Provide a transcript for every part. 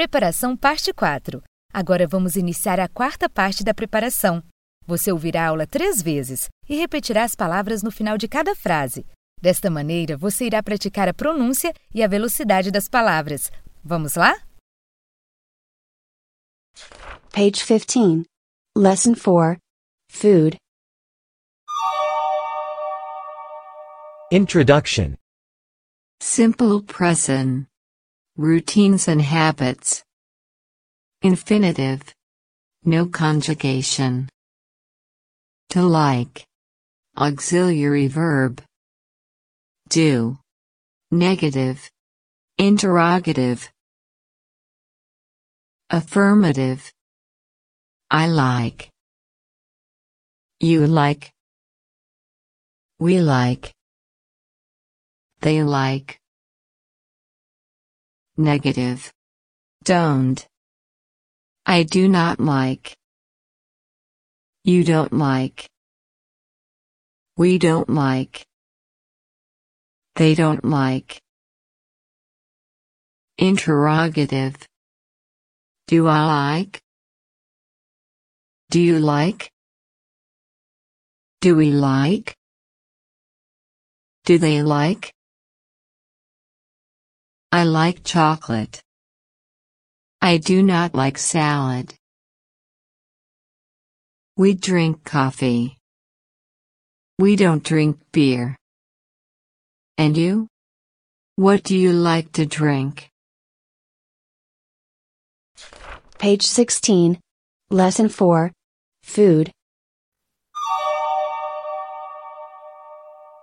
Preparação Parte 4. Agora vamos iniciar a quarta parte da preparação. Você ouvirá a aula três vezes e repetirá as palavras no final de cada frase. Desta maneira, você irá praticar a pronúncia e a velocidade das palavras. Vamos lá? Page 15. Lesson 4. Food. Introduction Simple present. Routines and habits. Infinitive. No conjugation. To like. Auxiliary verb. Do. Negative. Interrogative. Affirmative. I like. You like. We like. They like. Negative. Don't. I do not like. You don't like. We don't like. They don't like. Interrogative. Do I like? Do you like? Do we like? Do they like? I like chocolate. I do not like salad. We drink coffee. We don't drink beer. And you? What do you like to drink? Page 16. Lesson 4. Food.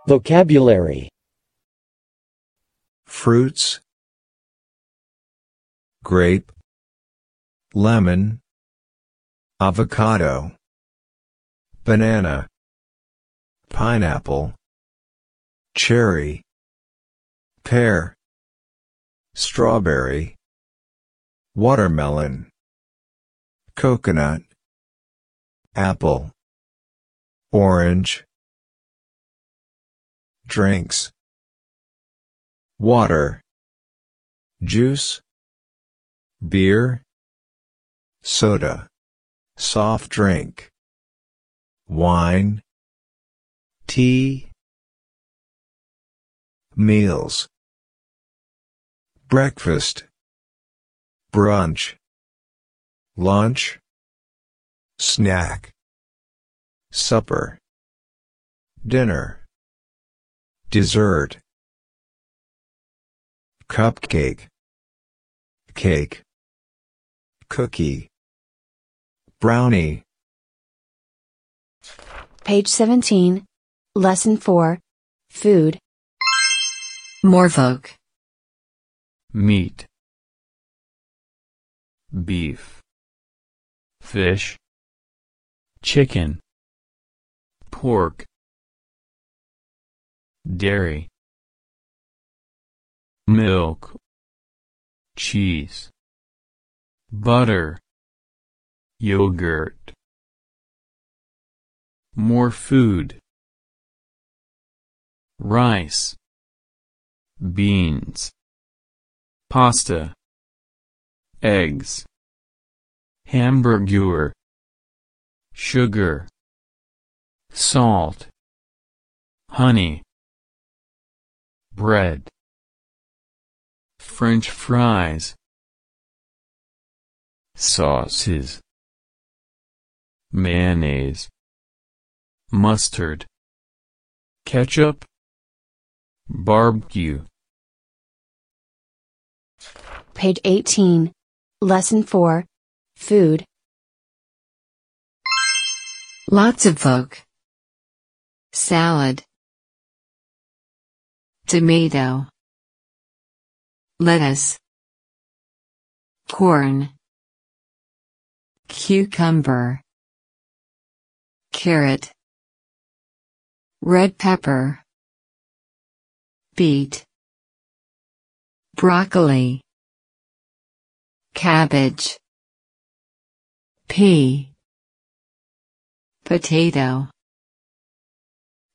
Vocabulary fruits, grape, lemon, avocado, banana, pineapple, cherry, pear, strawberry, watermelon, coconut, apple, orange, drinks, water, juice, beer, soda, soft drink, wine, tea, meals, breakfast, brunch, lunch, snack, supper, dinner, dessert, cupcake, cake, cookie, brownie. Page 17. Lesson 4. Food. More vogue. meat, beef, fish, chicken, pork, dairy, milk, cheese, butter, yogurt. More food. Rice, beans, pasta, eggs, hamburger, sugar, salt, honey, bread, French fries, sauces, mayonnaise, mustard, ketchup, barbecue. Page 18. Lesson 4. Food. Lots of vogue. Salad. Tomato. Lettuce. Corn. Cucumber. Carrot. Red pepper. Beet. Broccoli. Cabbage. Pea. Potato.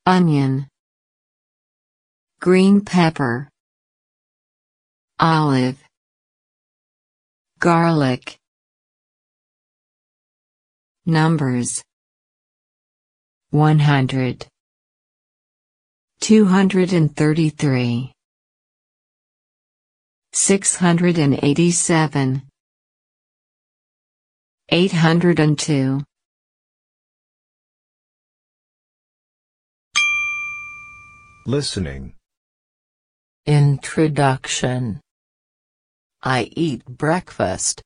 Onion. Green pepper. Olive. Garlic. Numbers. 100 233 687 802 Listening. Introduction. I eat breakfast.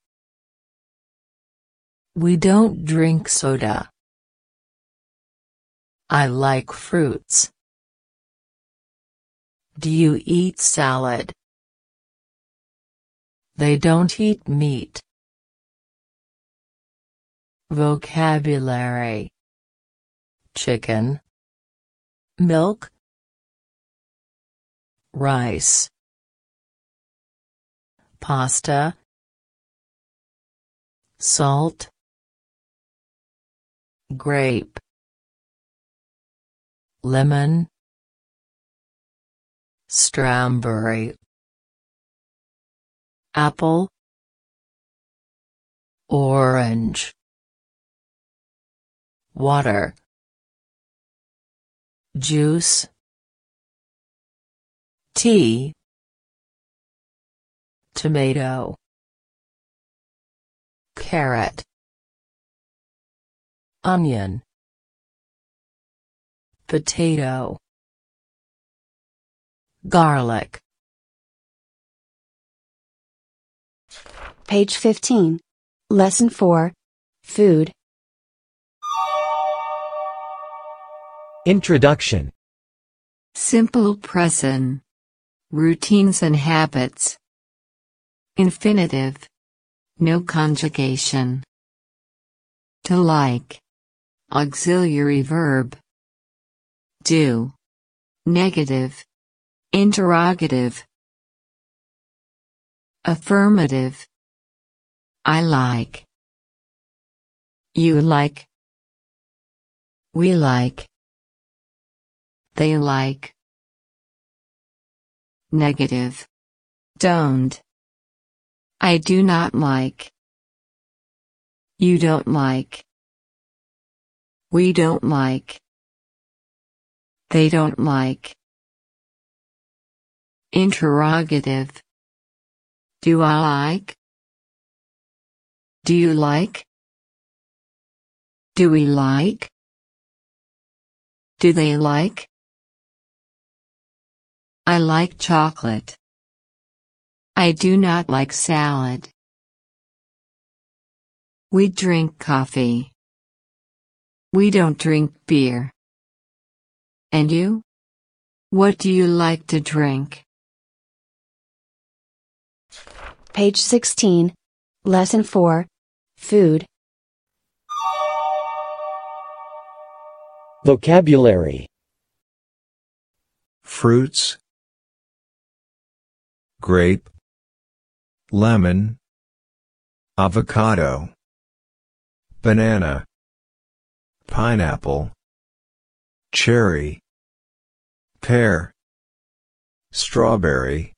We don't drink soda. I like fruits. Do you eat salad? They don't eat meat. Vocabulary Chicken Milk Rice Pasta Salt Grape. Lemon. Strawberry. Apple. Orange. Water. Juice. Tea. Tomato. Carrot Onion Potato Garlic Page 15. Lesson 4. Food. Introduction Simple present. Routines and habits. Infinitive. No conjugation. To like. Auxiliary verb. Do. Negative. Interrogative. Affirmative. I like. You like. We like. They like. Negative. Don't. I do not like. You don't like. We don't like. They don't like. Interrogative. Do I like? Do you like? Do we like? Do they like? I like chocolate. I do not like salad. We drink coffee. We don't drink beer. And you? What do you like to drink? Page 16. Lesson 4. Food. Vocabulary Fruits. Grape. Lemon. Avocado. Banana. Pineapple. Cherry. Pear. Strawberry.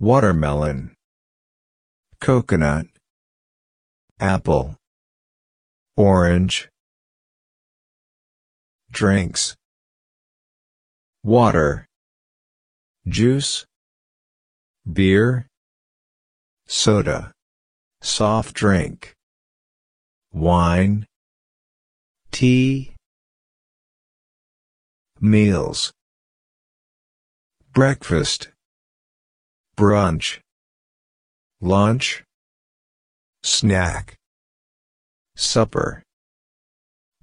Watermelon. Coconut. Apple. Orange. Drinks. Water. Juice. Beer. Soda. Soft drink. Wine. Tea. Meals. Breakfast. Brunch. Lunch. Snack. Supper.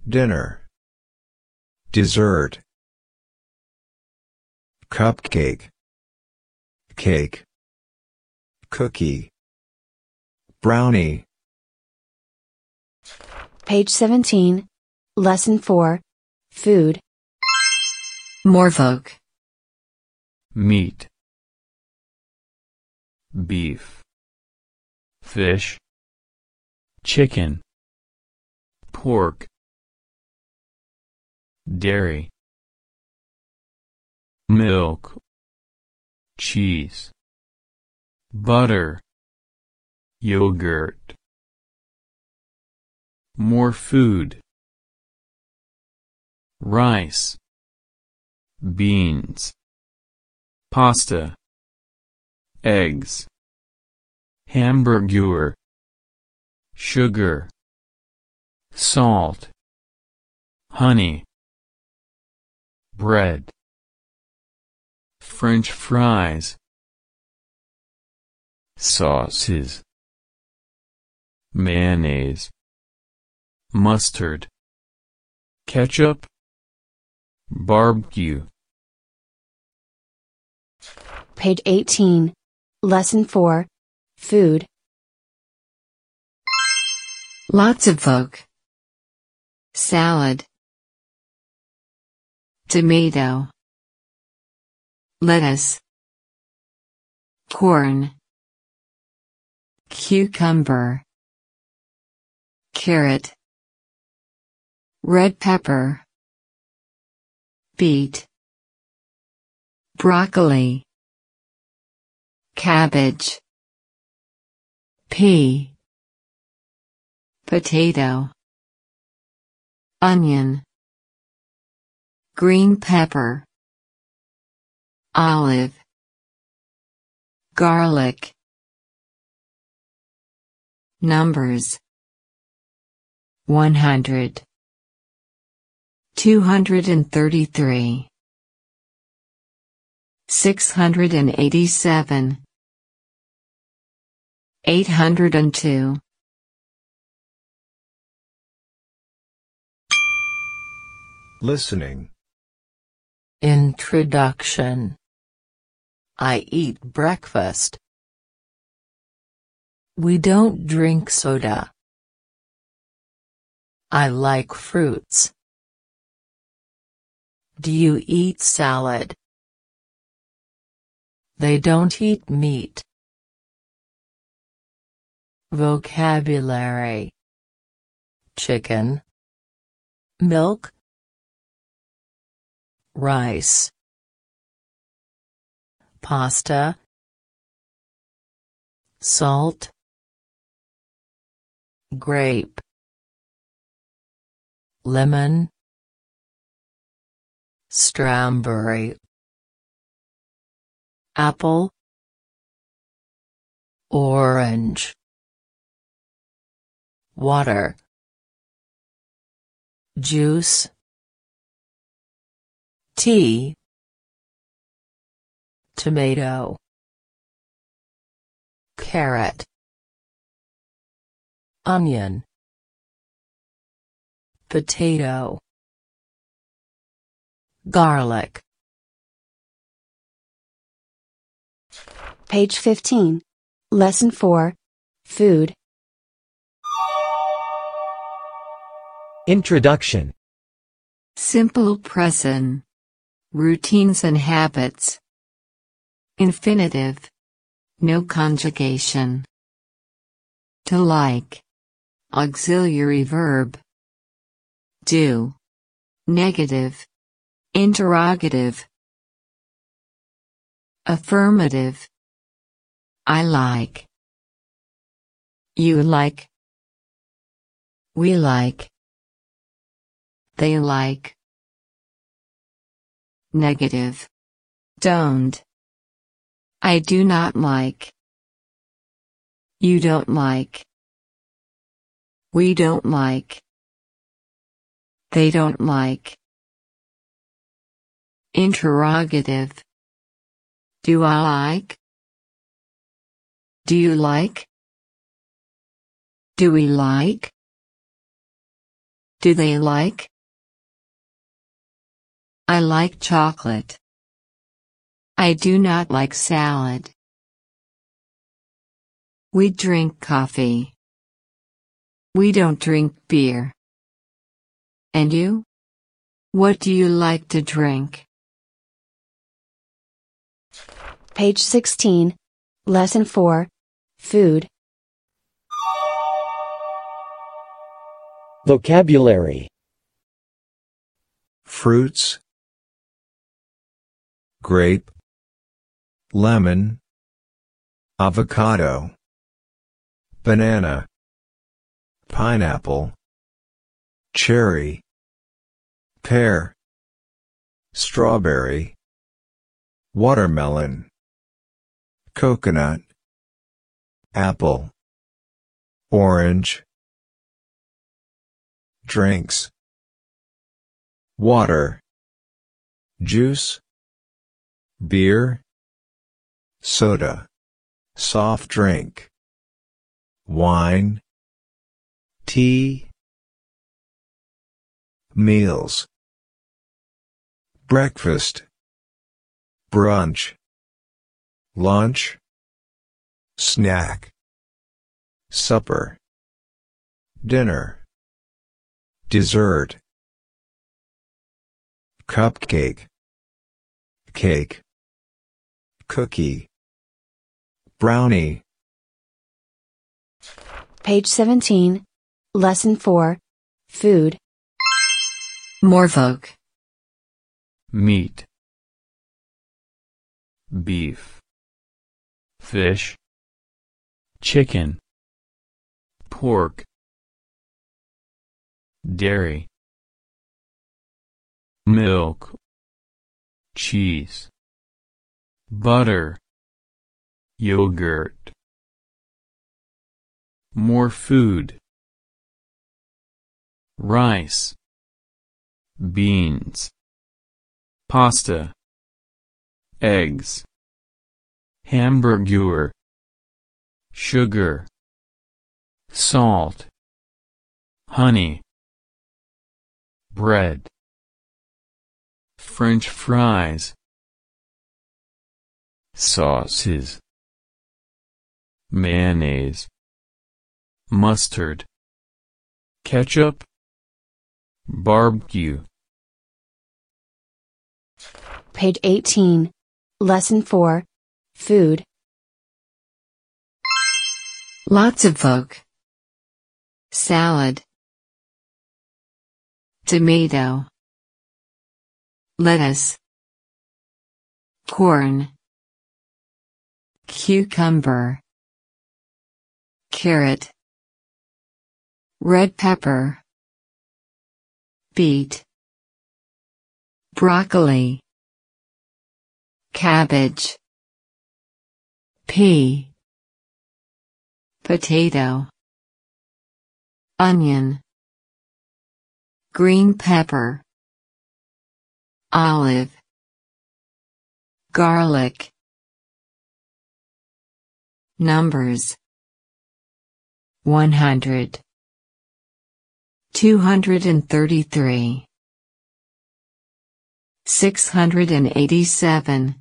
Dinner. Dessert. Cupcake. Cake. Cookie. Brownie. Page 17. Lesson 4. Food. Morvoke. meat, beef, fish, chicken, pork, dairy, milk, cheese, butter, Yogurt. More food. Rice. Beans. Pasta. Eggs. Hamburger. Sugar. Salt. Honey. Bread. French fries. Sauces. Mayonnaise. Mustard. Ketchup. Barbecue. Page 18. Lesson 4. Food. Lots of folk. Salad. Tomato. Lettuce. Corn. Cucumber. Carrot. Red pepper. Beet. Broccoli. Cabbage. Pea. Potato. Onion. Green pepper. Olive. Garlic. Numbers 100 233 687 802 Listening. Introduction. I eat breakfast. We don't drink soda. I like fruits. Do you eat salad? They don't eat meat. Vocabulary. Chicken. Milk. Rice. Pasta. Salt. Grape. Lemon Strawberry. Apple. Orange. Water. Juice. Tea. Tomato. Carrot. Onion. Potato Garlic Page 15. Lesson 4. Food. Introduction Simple present. Routines and habits. Infinitive. No conjugation. To like. Auxiliary verb. Do. Negative. Interrogative. Affirmative. I like. You like. We like. They like. Negative. Don't. I do not like. You don't like. We don't like. They don't like. Interrogative. Do I like? Do you like? Do we like? Do they like? I like chocolate. I do not like salad. We drink coffee. We don't drink beer. And you? What do you like to drink? Page 16. Lesson 4. Food. Vocabulary Fruits. Grape. Lemon. Avocado. banana, pineapple, cherry, pear, strawberry, watermelon, coconut, apple, orange, drinks, water, juice, beer, soda, soft drink, wine, tea, meals, breakfast, brunch, lunch, snack, supper, dinner, dessert, cupcake, cake, cookie, brownie. Page 17. Lesson 4. Food. More folk. meat, beef, fish, chicken, pork, dairy, milk, cheese, butter, yogurt. More food. Rice, beans, pasta, eggs, hamburger, sugar, salt, honey, bread, French fries, sauces, mayonnaise, mustard, ketchup, barbecue. Page 18. Lesson 4. Food. Lots of folk. Salad. Tomato. Lettuce. Corn. Cucumber. Carrot. Red pepper. Beet. Broccoli. Cabbage. Pea. Potato. Onion. Green pepper. Olive. Garlic. Numbers 100 233 687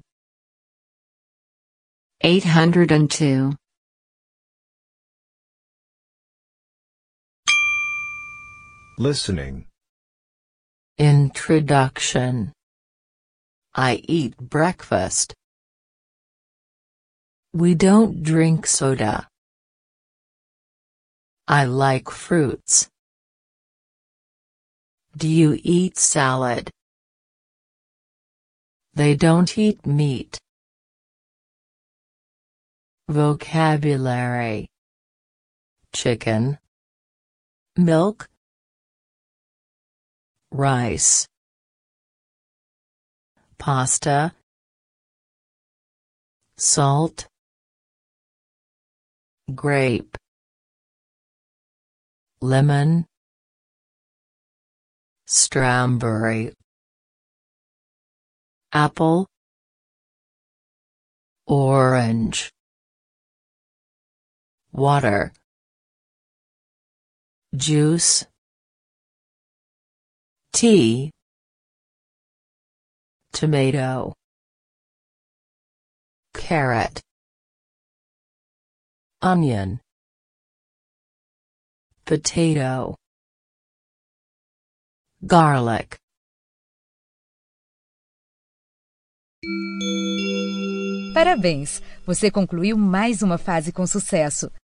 802 Listening. Introduction. I eat breakfast. We don't drink soda. I like fruits. Do you eat salad? They don't eat meat. Vocabulary. Chicken. Milk. Rice. Pasta. Salt. Grape. Lemon. Strawberry. Apple. Orange Water. Juice. Tea. Tomato. Carrot. Onion. Potato. Garlic Parabéns! Você concluiu mais uma fase com sucesso.